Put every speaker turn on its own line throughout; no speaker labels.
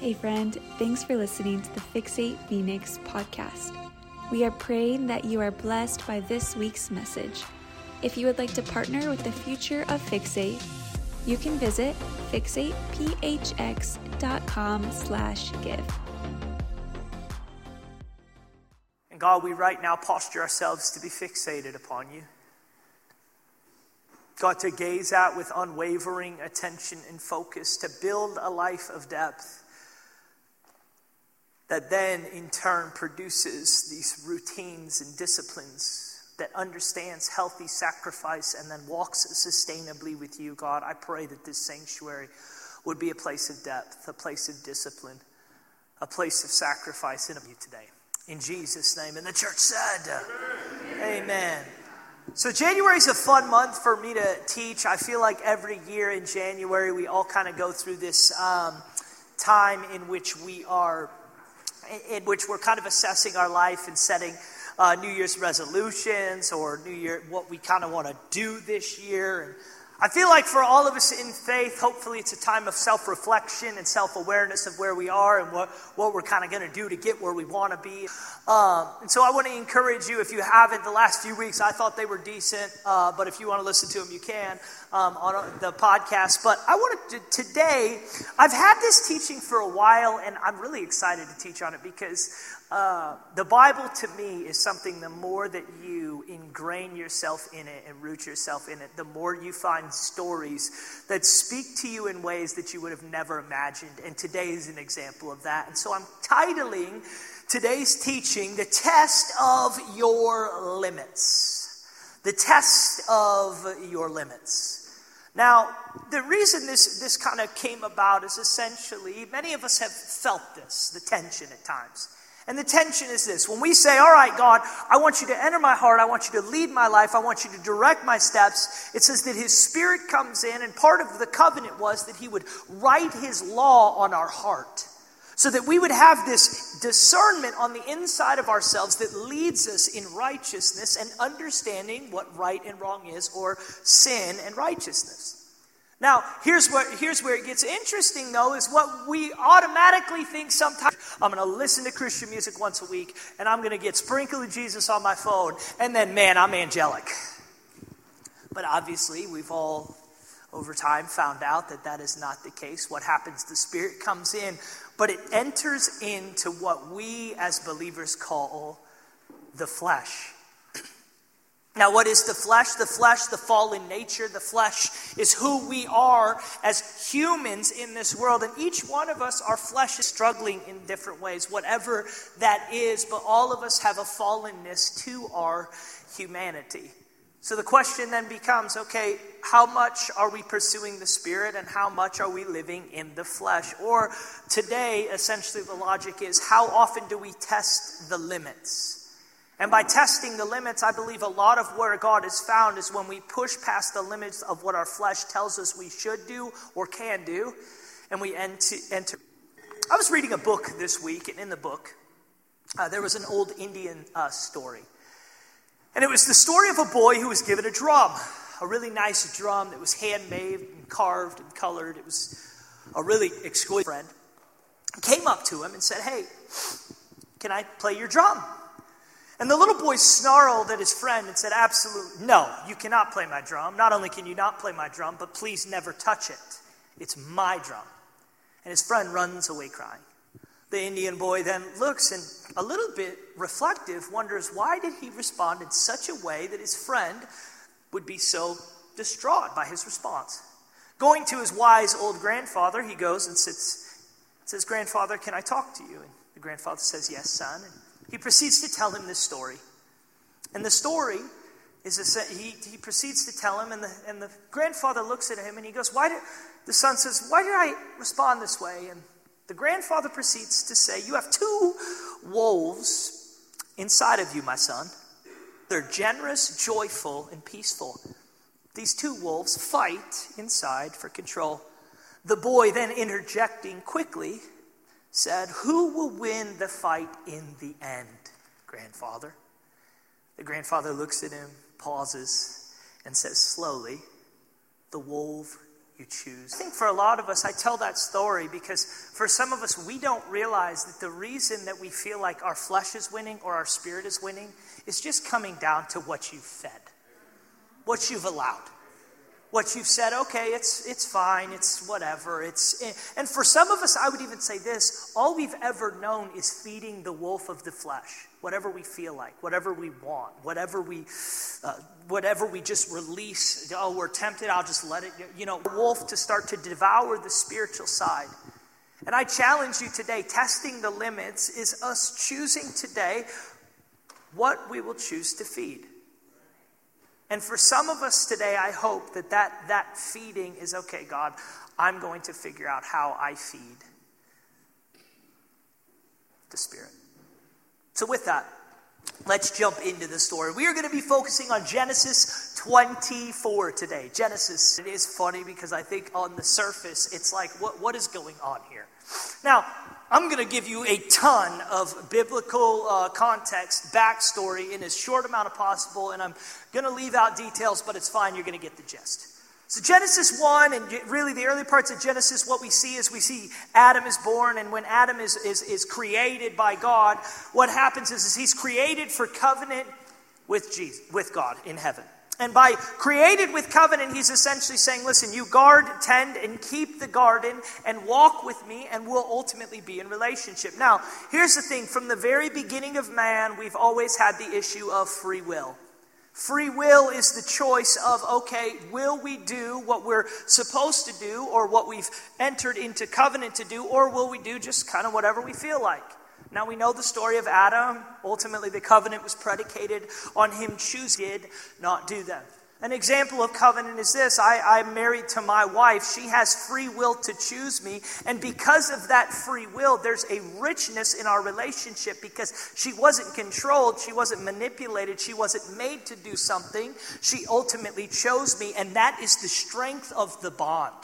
Hey, friend, thanks for listening to the Fixate Phoenix podcast. We are praying that you are blessed by this week's message. If you would like to partner with the future of Fixate, you can visit fixatephx.com slash give.
And God, we right now posture ourselves to be fixated upon you. God, to gaze at with unwavering attention and focus, to build a life of depth that then in turn produces these routines and disciplines that understands healthy sacrifice and then walks sustainably with you, God. I pray that this sanctuary would be a place of depth, a place of discipline, a place of sacrifice in you today. In Jesus' name. And the church said, Amen. Amen. So, January is a fun month for me to teach. I feel like every year in January, we all kind of go through this um, time in which we are, in which we're kind of assessing our life and setting uh, New Year's resolutions or New Year, what we kind of want to do this year. And I feel like for all of us in faith, hopefully it's a time of self reflection and self awareness of where we are and what, what we're kind of going to do to get where we want to be. Um, and so I want to encourage you, if you haven't, the last few weeks, I thought they were decent, uh, but if you want to listen to them, you can um, on the podcast. But I wanted to, today, I've had this teaching for a while, and I'm really excited to teach on it because uh, the Bible to me is something the more that you ingrain yourself in it and root yourself in it, the more you find stories that speak to you in ways that you would have never imagined. And today is an example of that. And so I'm titling today's teaching The Test of Your Limits. The Test of Your Limits. Now, the reason this, this kind of came about is essentially many of us have felt this, the tension at times. And the tension is this when we say, All right, God, I want you to enter my heart, I want you to lead my life, I want you to direct my steps, it says that His Spirit comes in, and part of the covenant was that He would write His law on our heart. So that we would have this discernment on the inside of ourselves that leads us in righteousness and understanding what right and wrong is, or sin and righteousness. Now, here's, what, here's where it gets interesting, though, is what we automatically think sometimes. I'm going to listen to Christian music once a week, and I'm going to get sprinkled with Jesus on my phone, and then, man, I'm angelic. But obviously, we've all, over time, found out that that is not the case. What happens? The Spirit comes in, but it enters into what we as believers call the flesh. Now, what is the flesh? The flesh, the fallen nature, the flesh is who we are as humans in this world. And each one of us, our flesh is struggling in different ways, whatever that is, but all of us have a fallenness to our humanity. So the question then becomes okay, how much are we pursuing the Spirit and how much are we living in the flesh? Or today, essentially, the logic is how often do we test the limits? And by testing the limits, I believe a lot of where God is found is when we push past the limits of what our flesh tells us we should do or can do, and we enter. I was reading a book this week, and in the book, uh, there was an old Indian uh, story. And it was the story of a boy who was given a drum, a really nice drum that was handmade and carved and colored. It was a really exquisite friend. Came up to him and said, Hey, can I play your drum? And the little boy snarled at his friend and said, Absolutely, no, you cannot play my drum. Not only can you not play my drum, but please never touch it. It's my drum. And his friend runs away crying. The Indian boy then looks and, a little bit reflective, wonders why did he respond in such a way that his friend would be so distraught by his response. Going to his wise old grandfather, he goes and sits, says, Grandfather, can I talk to you? And the grandfather says, Yes, son. And he proceeds to tell him this story. And the story is a, he, he proceeds to tell him, and the, and the grandfather looks at him and he goes, Why did, the son says, Why did I respond this way? And the grandfather proceeds to say, You have two wolves inside of you, my son. They're generous, joyful, and peaceful. These two wolves fight inside for control. The boy then interjecting quickly said, Who will win the fight in the end, grandfather? The grandfather looks at him, pauses, and says slowly, The wolf you choose. I think for a lot of us, I tell that story because for some of us, we don't realize that the reason that we feel like our flesh is winning or our spirit is winning is just coming down to what you've fed, what you've allowed what you've said okay it's it's fine it's whatever it's eh. and for some of us i would even say this all we've ever known is feeding the wolf of the flesh whatever we feel like whatever we want whatever we uh, whatever we just release oh we're tempted i'll just let it you know wolf to start to devour the spiritual side. And i challenge you today testing the limits is us choosing today what we will choose to feed. And for some of us today, I hope that that, that feeding is okay, God, I'm going to figure out how I feed the Spirit. So, with that, let's jump into the story. We are going to be focusing on Genesis 24 today. Genesis, it is funny because I think on the surface, it's like, what, what is going on here? Now, I'm going to give you a ton of biblical uh, context, backstory in as short amount of possible, and I'm going to leave out details, but it's fine. You're going to get the gist. So, Genesis 1, and really the early parts of Genesis, what we see is we see Adam is born, and when Adam is, is, is created by God, what happens is, is he's created for covenant with, Jesus, with God in heaven. And by created with covenant, he's essentially saying, listen, you guard, tend, and keep the garden and walk with me, and we'll ultimately be in relationship. Now, here's the thing from the very beginning of man, we've always had the issue of free will. Free will is the choice of, okay, will we do what we're supposed to do or what we've entered into covenant to do, or will we do just kind of whatever we feel like? Now we know the story of Adam. Ultimately, the covenant was predicated on him choosing not do them. An example of covenant is this I, am married to my wife. She has free will to choose me. And because of that free will, there's a richness in our relationship because she wasn't controlled, she wasn't manipulated, she wasn't made to do something. She ultimately chose me. And that is the strength of the bond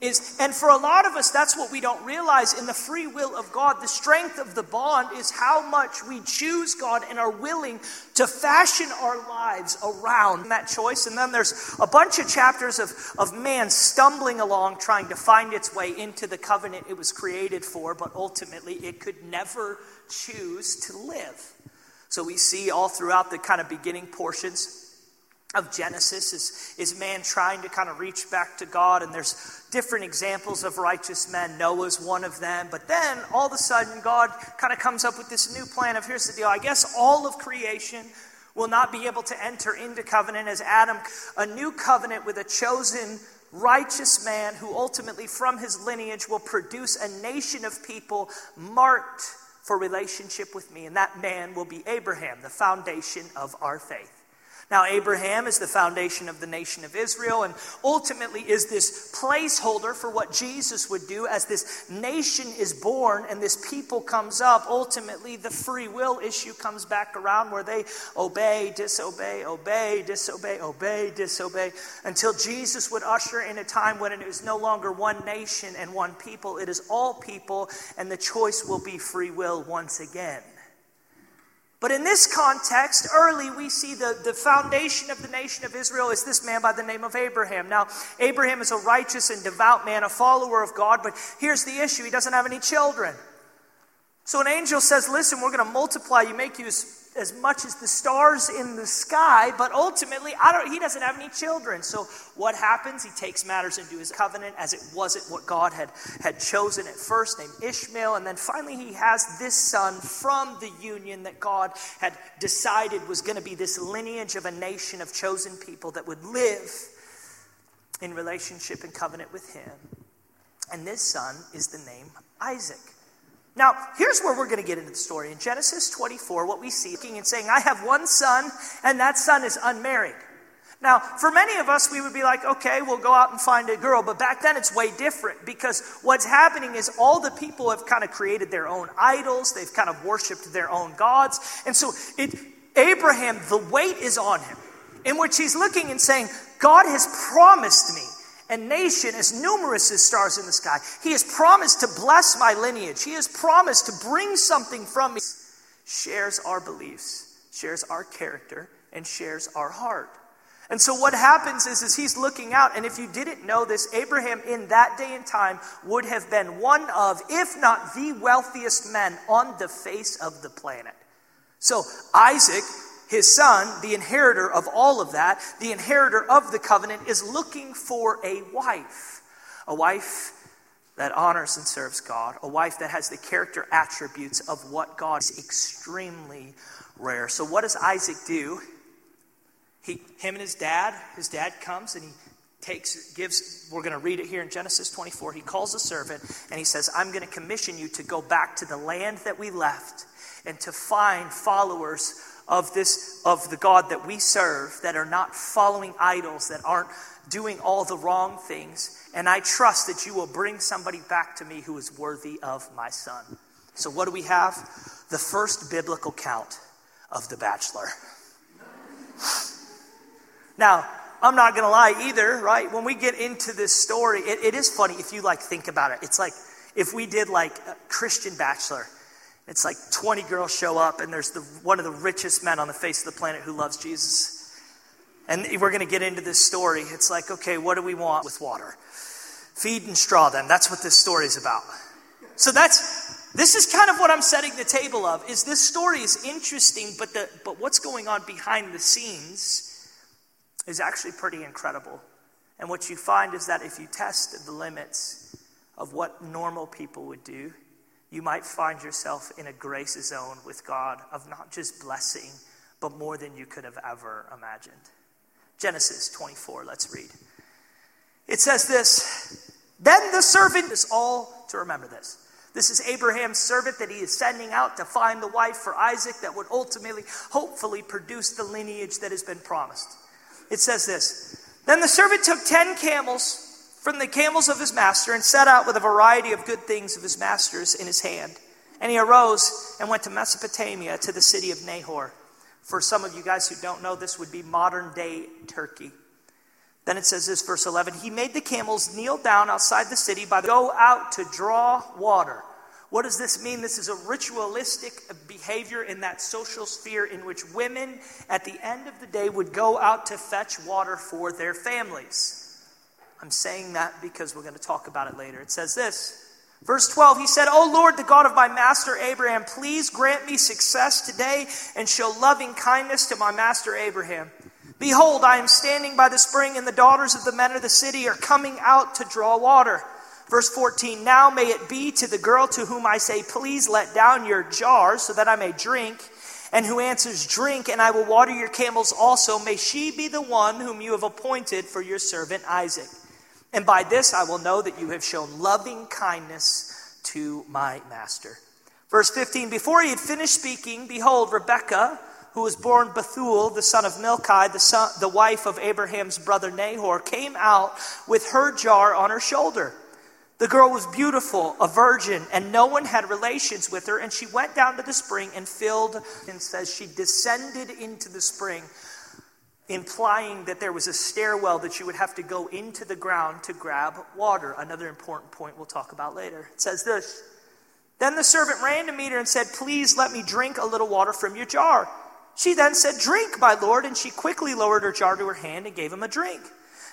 is and for a lot of us that's what we don't realize in the free will of god. The strength of the bond is how much we choose god and are willing to fashion our lives around that choice. And then there's a bunch of chapters of, of man stumbling along trying to find its way into the covenant it was created for but ultimately it could never choose to live. So we see all throughout the kind of beginning portions of Genesis is, is man trying to kind of reach back to God, and there's different examples of righteous men. Noah's one of them. But then all of a sudden, God kind of comes up with this new plan of here's the deal. I guess all of creation will not be able to enter into covenant as Adam, a new covenant with a chosen righteous man who ultimately from his lineage will produce a nation of people marked for relationship with me. And that man will be Abraham, the foundation of our faith. Now, Abraham is the foundation of the nation of Israel and ultimately is this placeholder for what Jesus would do as this nation is born and this people comes up. Ultimately, the free will issue comes back around where they obey, disobey, obey, disobey, obey, disobey, until Jesus would usher in a time when it is no longer one nation and one people. It is all people, and the choice will be free will once again. But in this context, early we see the, the foundation of the nation of Israel is this man by the name of Abraham. Now, Abraham is a righteous and devout man, a follower of God, but here's the issue he doesn't have any children. So an angel says, Listen, we're going to multiply you, make you as as much as the stars in the sky, but ultimately, I don't, he doesn't have any children. So what happens? He takes matters into his covenant as it wasn't what God had, had chosen at first, named Ishmael. And then finally, he has this son from the union that God had decided was going to be this lineage of a nation of chosen people that would live in relationship and covenant with him. And this son is the name Isaac. Now, here's where we're going to get into the story. In Genesis 24, what we see looking and saying, I have one son, and that son is unmarried. Now, for many of us, we would be like, okay, we'll go out and find a girl. But back then, it's way different because what's happening is all the people have kind of created their own idols. They've kind of worshiped their own gods. And so, it, Abraham, the weight is on him, in which he's looking and saying, God has promised me a nation as numerous as stars in the sky. He has promised to bless my lineage. He has promised to bring something from me. Shares our beliefs, shares our character, and shares our heart. And so what happens is, is he's looking out, and if you didn't know this, Abraham in that day and time would have been one of, if not the wealthiest men on the face of the planet. So Isaac, his son, the inheritor of all of that, the inheritor of the covenant, is looking for a wife. A wife that honors and serves God, a wife that has the character attributes of what God is extremely rare. So what does Isaac do? He, him and his dad, his dad comes and he takes, gives, we're going to read it here in Genesis 24. He calls a servant and he says, I'm going to commission you to go back to the land that we left and to find followers of this, of the God that we serve that are not following idols, that aren't doing all the wrong things. And I trust that you will bring somebody back to me who is worthy of my son. So, what do we have? The first biblical count of The Bachelor. Now, I'm not going to lie either, right? When we get into this story, it, it is funny if you like think about it. It's like if we did like a Christian bachelor, it's like 20 girls show up and there's the, one of the richest men on the face of the planet who loves Jesus. And we're going to get into this story. It's like, okay, what do we want with water? Feed and straw them. That's what this story is about. So that's this is kind of what I'm setting the table of. Is this story is interesting, but the but what's going on behind the scenes is actually pretty incredible. And what you find is that if you test the limits of what normal people would do, you might find yourself in a grace zone with God of not just blessing, but more than you could have ever imagined. Genesis 24, let's read. It says this Then the servant is all to remember this. This is Abraham's servant that he is sending out to find the wife for Isaac that would ultimately, hopefully, produce the lineage that has been promised it says this Then the servant took ten camels from the camels of his master and set out with a variety of good things of his master's in his hand. And he arose and went to Mesopotamia to the city of Nahor. For some of you guys who don't know, this would be modern day Turkey. Then it says this, verse 11 He made the camels kneel down outside the city by the go out to draw water. What does this mean? This is a ritualistic behavior in that social sphere in which women at the end of the day would go out to fetch water for their families. I'm saying that because we're going to talk about it later. It says this. Verse 12, he said, O Lord, the God of my master Abraham, please grant me success today and show loving kindness to my master Abraham. Behold, I am standing by the spring, and the daughters of the men of the city are coming out to draw water. Verse 14 Now may it be to the girl to whom I say, Please let down your jar so that I may drink, and who answers, Drink, and I will water your camels also. May she be the one whom you have appointed for your servant Isaac. And by this I will know that you have shown loving kindness to my master. Verse 15 Before he had finished speaking, behold, Rebekah, who was born Bethuel, the son of Milcah, the, son, the wife of Abraham's brother Nahor, came out with her jar on her shoulder. The girl was beautiful, a virgin, and no one had relations with her. And she went down to the spring and filled, and says she descended into the spring, implying that there was a stairwell that you would have to go into the ground to grab water. Another important point we'll talk about later. It says this Then the servant ran to meet her and said, Please let me drink a little water from your jar. She then said, Drink, my lord. And she quickly lowered her jar to her hand and gave him a drink.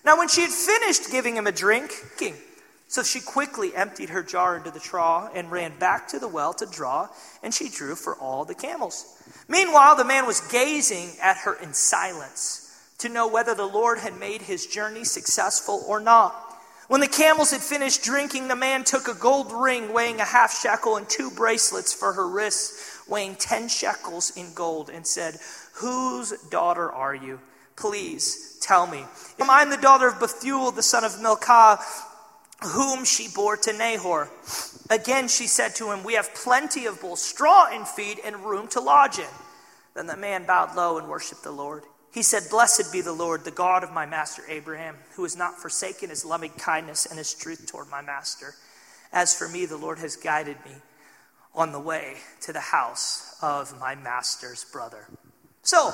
Now, when she had finished giving him a drink, so she quickly emptied her jar into the trough and ran back to the well to draw, and she drew for all the camels. Meanwhile, the man was gazing at her in silence to know whether the Lord had made his journey successful or not. When the camels had finished drinking, the man took a gold ring weighing a half shekel and two bracelets for her wrists, weighing ten shekels in gold, and said, Whose daughter are you? Please tell me. I'm I the daughter of Bethuel, the son of Milcah? whom she bore to Nahor. Again she said to him, We have plenty of both straw and feed and room to lodge in. Then the man bowed low and worshiped the Lord. He said, Blessed be the Lord, the God of my master Abraham, who has not forsaken his loving kindness and his truth toward my master. As for me, the Lord has guided me on the way to the house of my master's brother. So,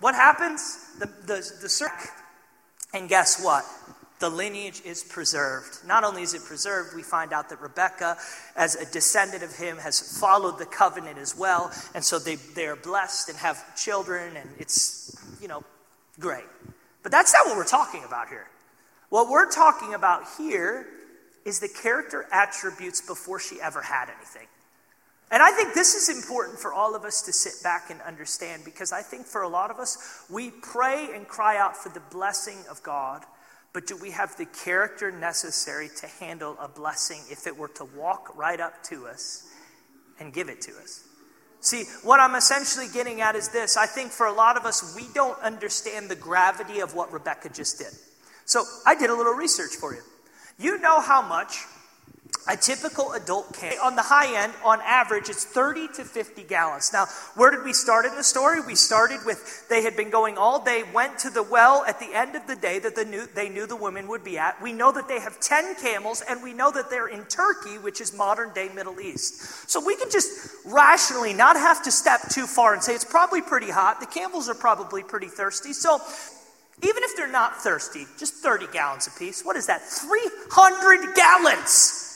what happens? The, the, the, and guess what? The lineage is preserved. Not only is it preserved, we find out that Rebecca, as a descendant of him, has followed the covenant as well. And so they, they are blessed and have children, and it's, you know, Great. But that's not what we're talking about here. What we're talking about here is the character attributes before she ever had anything. And I think this is important for all of us to sit back and understand because I think for a lot of us, we pray and cry out for the blessing of God, but do we have the character necessary to handle a blessing if it were to walk right up to us and give it to us? See, what I'm essentially getting at is this. I think for a lot of us, we don't understand the gravity of what Rebecca just did. So I did a little research for you. You know how much a typical adult can. On the high end, on average, it's 30 to 50 gallons. Now, where did we start in the story? We started with they had been going all day, went to the well at the end of the day that the they knew the women would be at. We know that they have 10 camels, and we know that they're in Turkey, which is modern day Middle East. So we can just rationally not have to step too far and say it's probably pretty hot. The camels are probably pretty thirsty. So even if they're not thirsty, just 30 gallons apiece, what is that? 300 gallons.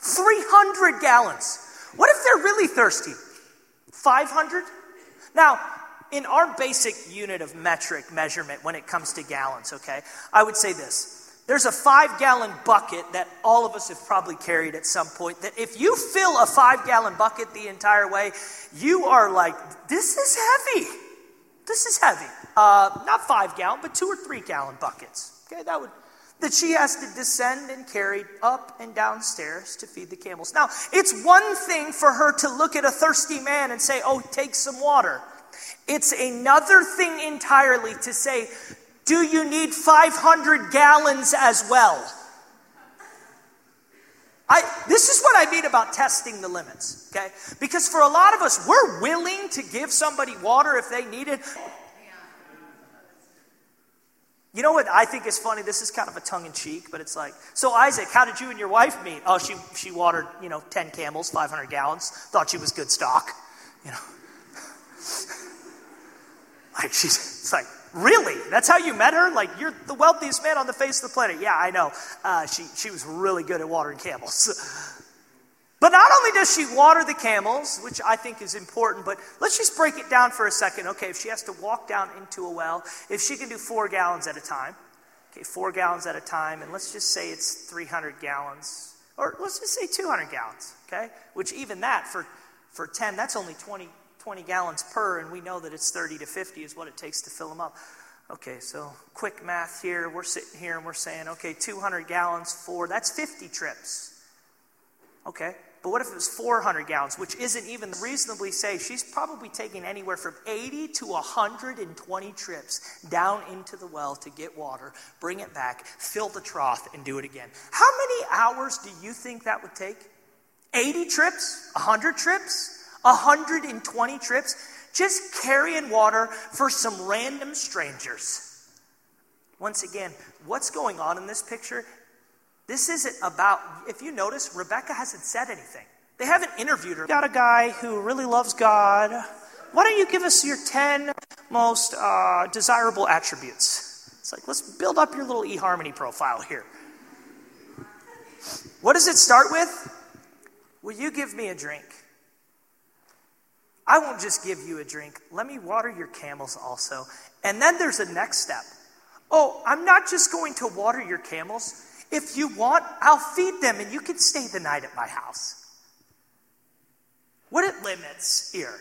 300 gallons. What if they're really thirsty? 500? Now, in our basic unit of metric measurement when it comes to gallons, okay, I would say this. There's a five gallon bucket that all of us have probably carried at some point. That if you fill a five gallon bucket the entire way, you are like, this is heavy. This is heavy. Uh, not five gallon, but two or three gallon buckets. Okay, that would that she has to descend and carry up and downstairs to feed the camels. Now, it's one thing for her to look at a thirsty man and say, Oh, take some water. It's another thing entirely to say, Do you need 500 gallons as well? I, this is what I mean about testing the limits, okay? Because for a lot of us, we're willing to give somebody water if they need it. You know what I think is funny? This is kind of a tongue in cheek, but it's like, so Isaac, how did you and your wife meet? Oh, she, she watered, you know, 10 camels, 500 gallons, thought she was good stock, you know. like, she's, it's like, really? That's how you met her? Like, you're the wealthiest man on the face of the planet. Yeah, I know. Uh, she, she was really good at watering camels. But not only does she water the camels, which I think is important, but let's just break it down for a second. Okay, if she has to walk down into a well, if she can do four gallons at a time, okay, four gallons at a time, and let's just say it's 300 gallons, or let's just say 200 gallons, okay? Which even that for, for 10, that's only 20, 20 gallons per, and we know that it's 30 to 50 is what it takes to fill them up. Okay, so quick math here. We're sitting here and we're saying, okay, 200 gallons for, that's 50 trips. Okay, but what if it was 400 gallons, which isn't even reasonably safe? She's probably taking anywhere from 80 to 120 trips down into the well to get water, bring it back, fill the trough, and do it again. How many hours do you think that would take? 80 trips? 100 trips? 120 trips? Just carrying water for some random strangers. Once again, what's going on in this picture this isn't about, if you notice, Rebecca hasn't said anything. They haven't interviewed her. Got a guy who really loves God. Why don't you give us your 10 most uh, desirable attributes? It's like, let's build up your little eHarmony profile here. What does it start with? Will you give me a drink? I won't just give you a drink. Let me water your camels also. And then there's a next step. Oh, I'm not just going to water your camels. If you want, I'll feed them and you can stay the night at my house. What it limits here?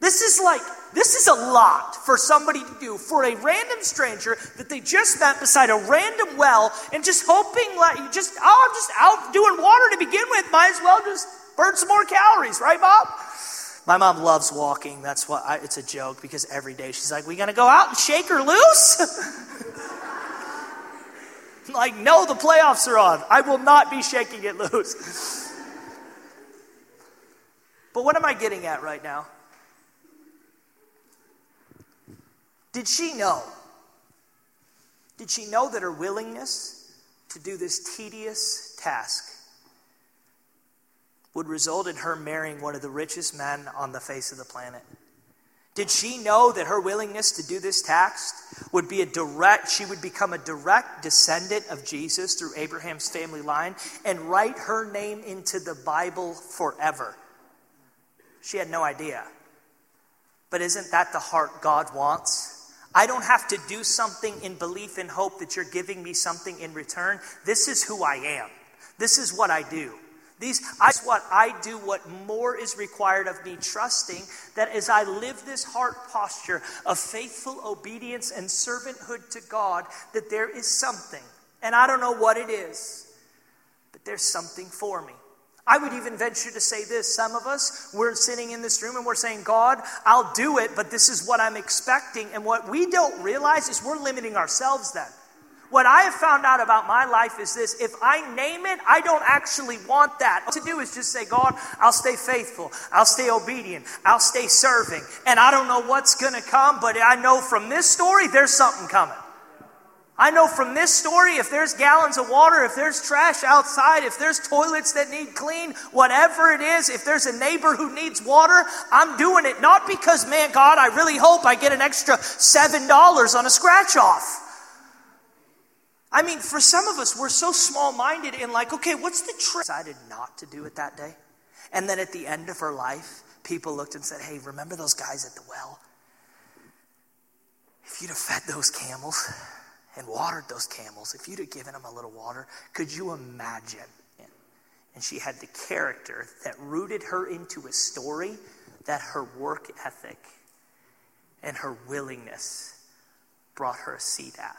This is like, this is a lot for somebody to do for a random stranger that they just met beside a random well and just hoping, like, just, oh, I'm just out doing water to begin with. Might as well just burn some more calories, right, Bob? My mom loves walking. That's why I, it's a joke because every day she's like, we gonna go out and shake her loose? Like, no, the playoffs are on. I will not be shaking it loose. but what am I getting at right now? Did she know? Did she know that her willingness to do this tedious task would result in her marrying one of the richest men on the face of the planet? Did she know that her willingness to do this task would be a direct, she would become a direct descendant of Jesus through Abraham's family line and write her name into the Bible forever? She had no idea. But isn't that the heart God wants? I don't have to do something in belief and hope that you're giving me something in return. This is who I am. This is what I do. These, I, what I do, what more is required of me, trusting that as I live this heart posture of faithful obedience and servanthood to God, that there is something. And I don't know what it is, but there's something for me. I would even venture to say this. Some of us, we're sitting in this room and we're saying, God, I'll do it, but this is what I'm expecting. And what we don't realize is we're limiting ourselves then. What I have found out about my life is this if I name it, I don't actually want that. What to do is just say, God, I'll stay faithful, I'll stay obedient, I'll stay serving. And I don't know what's going to come, but I know from this story, there's something coming. I know from this story, if there's gallons of water, if there's trash outside, if there's toilets that need clean, whatever it is, if there's a neighbor who needs water, I'm doing it. Not because, man, God, I really hope I get an extra $7 on a scratch off. I mean, for some of us, we're so small minded and like, okay, what's the trick? Decided not to do it that day. And then at the end of her life, people looked and said, hey, remember those guys at the well? If you'd have fed those camels and watered those camels, if you'd have given them a little water, could you imagine? And she had the character that rooted her into a story that her work ethic and her willingness brought her a seat at.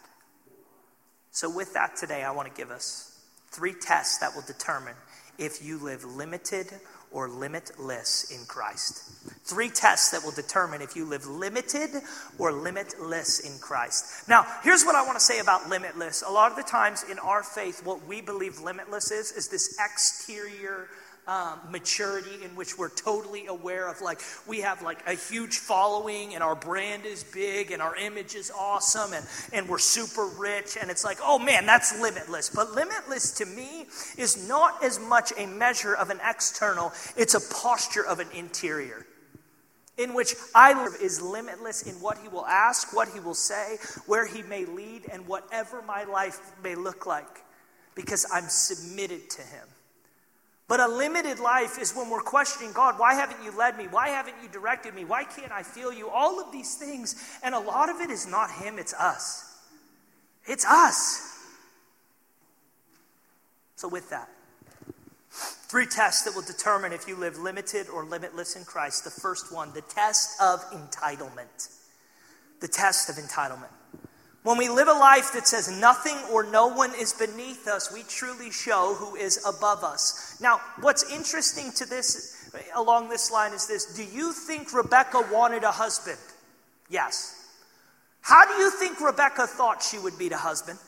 So, with that today, I want to give us three tests that will determine if you live limited or limitless in Christ. Three tests that will determine if you live limited or limitless in Christ. Now, here's what I want to say about limitless. A lot of the times in our faith, what we believe limitless is, is this exterior um, maturity in which we're totally aware of like we have like a huge following and our brand is big and our image is awesome and, and we're super rich and it's like oh man that's limitless but limitless to me is not as much a measure of an external it's a posture of an interior in which I live is limitless in what he will ask, what he will say, where he may lead, and whatever my life may look like, because I'm submitted to him. But a limited life is when we're questioning God, why haven't you led me? Why haven't you directed me? Why can't I feel you? All of these things. And a lot of it is not Him, it's us. It's us. So, with that, three tests that will determine if you live limited or limitless in Christ. The first one, the test of entitlement. The test of entitlement. When we live a life that says nothing or no one is beneath us, we truly show who is above us. Now, what's interesting to this, along this line, is this Do you think Rebecca wanted a husband? Yes. How do you think Rebecca thought she would be the husband?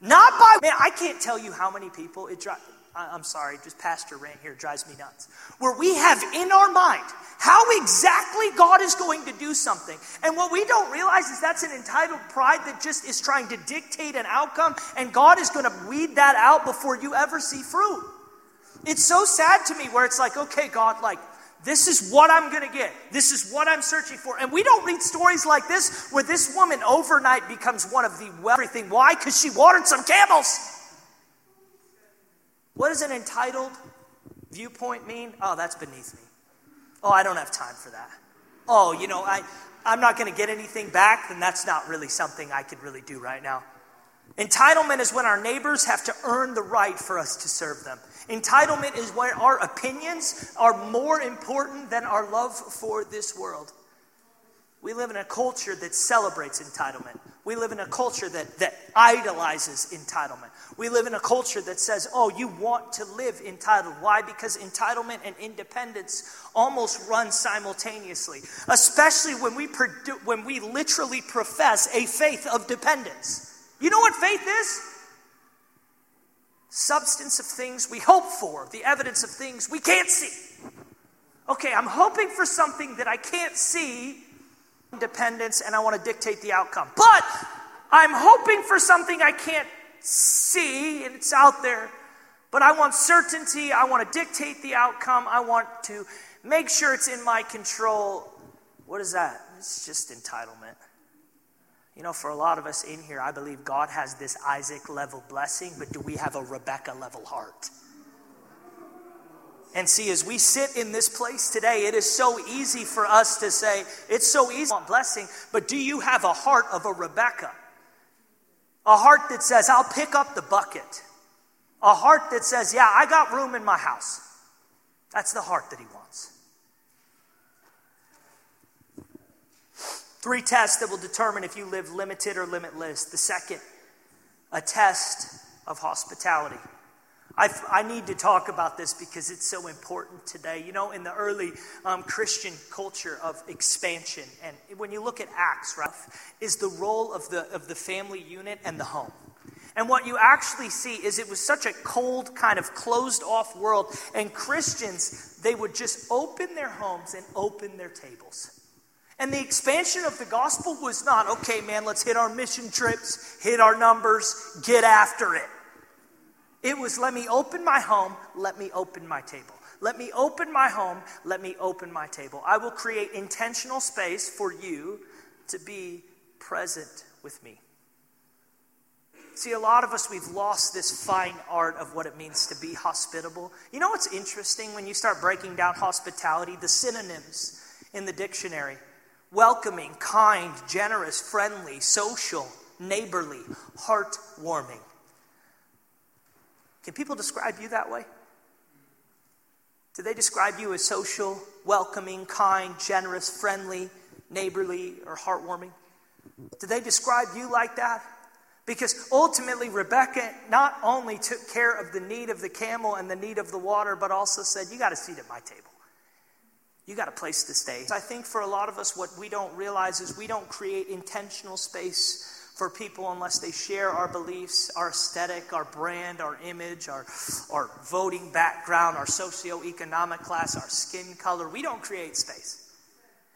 Not by, man, I can't tell you how many people it drives. I'm sorry, just pastor rant here drives me nuts. Where we have in our mind how exactly God is going to do something. And what we don't realize is that's an entitled pride that just is trying to dictate an outcome, and God is going to weed that out before you ever see fruit. It's so sad to me where it's like, okay, God, like, this is what I'm going to get. This is what I'm searching for. And we don't read stories like this where this woman overnight becomes one of the well everything. Why? Because she watered some camels. What does an entitled viewpoint mean? Oh, that's beneath me. Oh, I don't have time for that. Oh, you know, I, I'm not going to get anything back, then that's not really something I could really do right now. Entitlement is when our neighbors have to earn the right for us to serve them. Entitlement is when our opinions are more important than our love for this world. We live in a culture that celebrates entitlement. We live in a culture that, that idolizes entitlement. We live in a culture that says, oh, you want to live entitled. Why? Because entitlement and independence almost run simultaneously, especially when we, produ- when we literally profess a faith of dependence. You know what faith is? Substance of things we hope for, the evidence of things we can't see. Okay, I'm hoping for something that I can't see independence and I want to dictate the outcome. But I'm hoping for something I can't see and it's out there. But I want certainty. I want to dictate the outcome. I want to make sure it's in my control. What is that? It's just entitlement. You know, for a lot of us in here, I believe God has this Isaac level blessing, but do we have a Rebecca level heart? And see, as we sit in this place today, it is so easy for us to say, it's so easy on blessing, but do you have a heart of a Rebecca? A heart that says, I'll pick up the bucket. A heart that says, yeah, I got room in my house. That's the heart that he wants. Three tests that will determine if you live limited or limitless. The second, a test of hospitality. I, I need to talk about this because it's so important today. You know, in the early um, Christian culture of expansion, and when you look at Acts, right, is the role of the, of the family unit and the home. And what you actually see is it was such a cold, kind of closed off world. And Christians, they would just open their homes and open their tables. And the expansion of the gospel was not, okay, man, let's hit our mission trips, hit our numbers, get after it. It was, let me open my home, let me open my table. Let me open my home, let me open my table. I will create intentional space for you to be present with me. See, a lot of us, we've lost this fine art of what it means to be hospitable. You know what's interesting when you start breaking down hospitality? The synonyms in the dictionary welcoming, kind, generous, friendly, social, neighborly, heartwarming. Can people describe you that way? Do they describe you as social, welcoming, kind, generous, friendly, neighborly, or heartwarming? Do they describe you like that? Because ultimately, Rebecca not only took care of the need of the camel and the need of the water, but also said, You got a seat at my table. You got a place to stay. I think for a lot of us, what we don't realize is we don't create intentional space for people unless they share our beliefs, our aesthetic, our brand, our image, our, our voting background, our socioeconomic class, our skin color. We don't create space.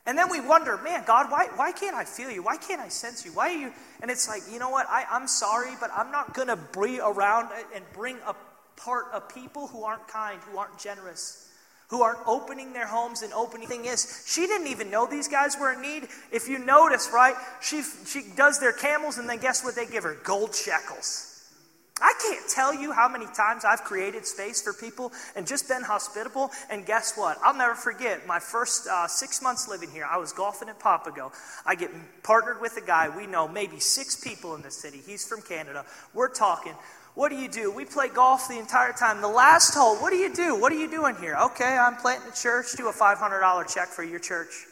And then we wonder, man, God, why, why can't I feel you? Why can't I sense you? Why are you? And it's like, you know what? I, I'm sorry, but I'm not going to be around and bring a part of people who aren't kind, who aren't generous, who aren't opening their homes and opening. Thing is, she didn't even know these guys were in need. If you notice, right, she, she does their camels, and then guess what they give her? Gold shekels. I can't tell you how many times I've created space for people and just been hospitable. And guess what? I'll never forget my first uh, six months living here. I was golfing at Papago. I get partnered with a guy we know, maybe six people in the city. He's from Canada. We're talking. What do you do? We play golf the entire time. The last hole, what do you do? What are you doing here? Okay, I'm planting a church. Do a $500 check for your church.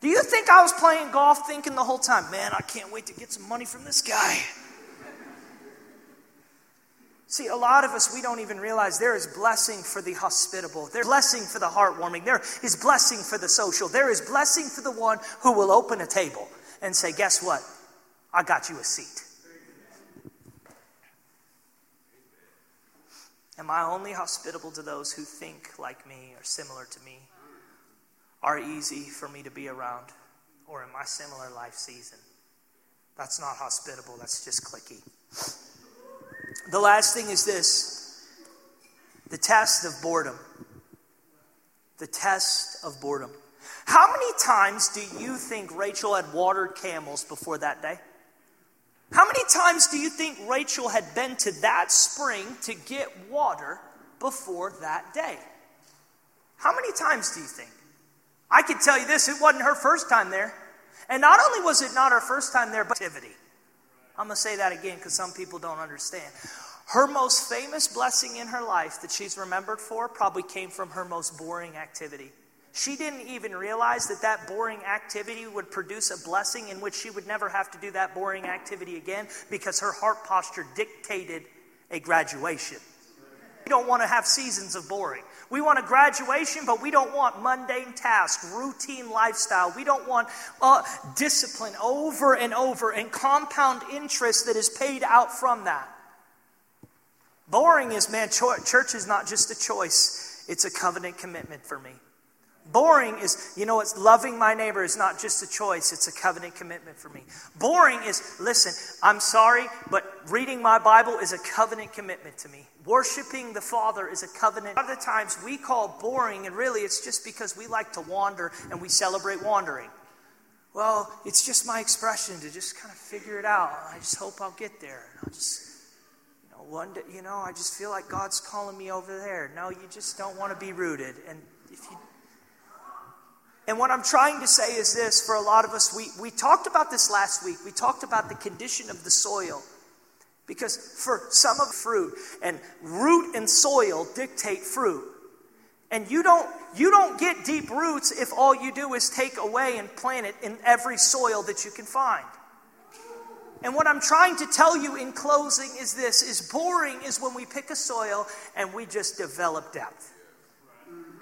Do you think I was playing golf thinking the whole time, man, I can't wait to get some money from this guy? See, a lot of us, we don't even realize there is blessing for the hospitable. There's blessing for the heartwarming. There is blessing for the social. There is blessing for the one who will open a table and say, Guess what? I got you a seat. Am I only hospitable to those who think like me or similar to me, are easy for me to be around, or in my similar life season? That's not hospitable, that's just cliquey. The last thing is this the test of boredom. The test of boredom. How many times do you think Rachel had watered camels before that day? How many times do you think Rachel had been to that spring to get water before that day? How many times do you think? I can tell you this it wasn't her first time there. And not only was it not her first time there, but activity. I'm going to say that again because some people don't understand. Her most famous blessing in her life that she's remembered for probably came from her most boring activity. She didn't even realize that that boring activity would produce a blessing in which she would never have to do that boring activity again because her heart posture dictated a graduation. We don't want to have seasons of boring. We want a graduation, but we don't want mundane tasks, routine lifestyle. We don't want uh, discipline over and over and compound interest that is paid out from that. Boring is, man, church is not just a choice, it's a covenant commitment for me. Boring is, you know, it's loving my neighbor is not just a choice, it's a covenant commitment for me. Boring is, listen, I'm sorry, but reading my Bible is a covenant commitment to me. Worshiping the Father is a covenant. A lot of the times we call boring, and really it's just because we like to wander and we celebrate wandering. Well, it's just my expression to just kind of figure it out. I just hope I'll get there. I'll just one day, you know, I just feel like God's calling me over there. No, you just don't want to be rooted. And if you and what I'm trying to say is this for a lot of us, we, we talked about this last week. We talked about the condition of the soil. Because for some of fruit, and root and soil dictate fruit. And you don't, you don't get deep roots if all you do is take away and plant it in every soil that you can find. And what I'm trying to tell you in closing is this is boring is when we pick a soil and we just develop depth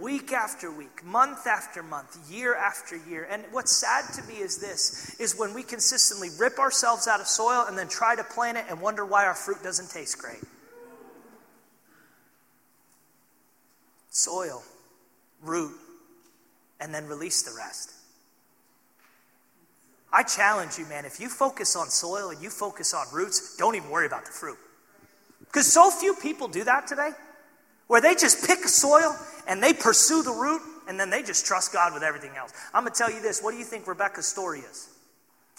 week after week, month after month, year after year. And what's sad to me is this is when we consistently rip ourselves out of soil and then try to plant it and wonder why our fruit doesn't taste great. Soil, root, and then release the rest. I challenge you, man, if you focus on soil and you focus on roots, don't even worry about the fruit. Because so few people do that today where they just pick soil and they pursue the root and then they just trust God with everything else. I'm going to tell you this. What do you think Rebecca's story is?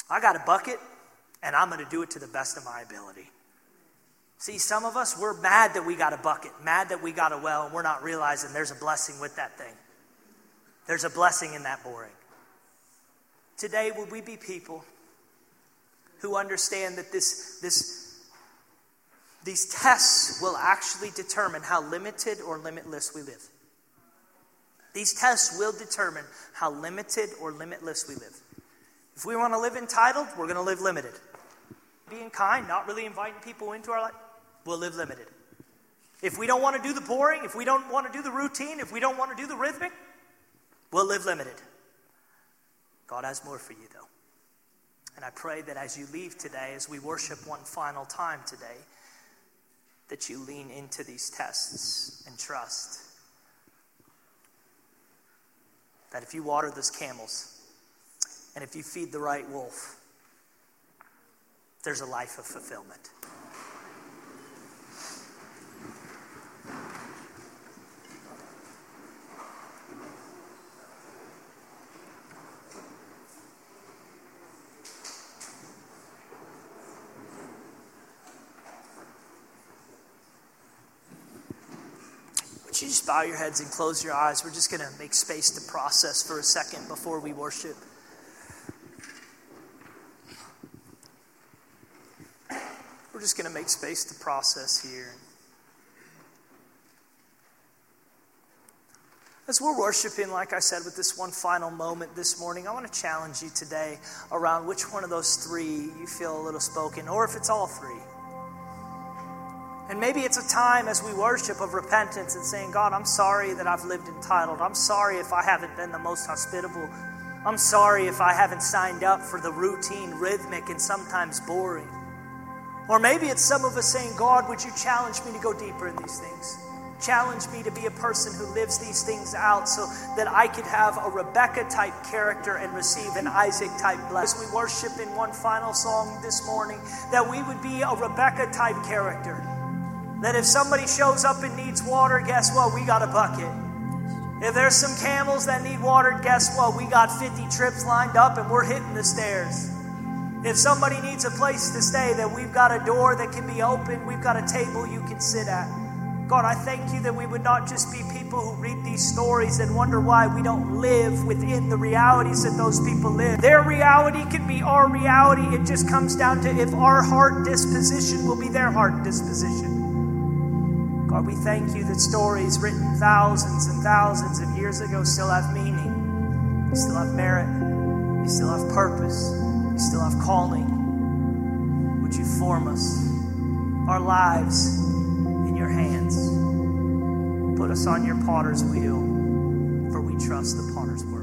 I got a bucket and I'm going to do it to the best of my ability. See, some of us, we're mad that we got a bucket, mad that we got a well, and we're not realizing there's a blessing with that thing. There's a blessing in that boring. Today, would we be people who understand that this, this these tests will actually determine how limited or limitless we live. These tests will determine how limited or limitless we live. If we want to live entitled, we're going to live limited. Being kind, not really inviting people into our life, we'll live limited. If we don't want to do the boring, if we don't want to do the routine, if we don't want to do the rhythmic, we'll live limited. God has more for you, though. And I pray that as you leave today, as we worship one final time today, that you lean into these tests and trust that if you water those camels and if you feed the right wolf, there's a life of fulfillment. You just bow your heads and close your eyes? We're just going to make space to process for a second before we worship. We're just going to make space to process here. As we're worshiping, like I said, with this one final moment this morning, I want to challenge you today around which one of those three you feel a little spoken, or if it's all three. And maybe it's a time as we worship of repentance and saying, God, I'm sorry that I've lived entitled. I'm sorry if I haven't been the most hospitable. I'm sorry if I haven't signed up for the routine, rhythmic, and sometimes boring. Or maybe it's some of us saying, God, would you challenge me to go deeper in these things? Challenge me to be a person who lives these things out so that I could have a Rebecca type character and receive an Isaac type blessing. As we worship in one final song this morning, that we would be a Rebecca type character that if somebody shows up and needs water, guess what? We got a bucket. If there's some camels that need water, guess what? We got 50 trips lined up and we're hitting the stairs. If somebody needs a place to stay, that we've got a door that can be open, we've got a table you can sit at. God, I thank you that we would not just be people who read these stories and wonder why we don't live within the realities that those people live. Their reality can be our reality. It just comes down to if our heart disposition will be their heart disposition. God, we thank you that stories written thousands and thousands of years ago still have meaning. They still have merit. They still have purpose. They still have calling. Would you form us, our lives, in your hands? Put us on your potter's wheel, for we trust the potter's work.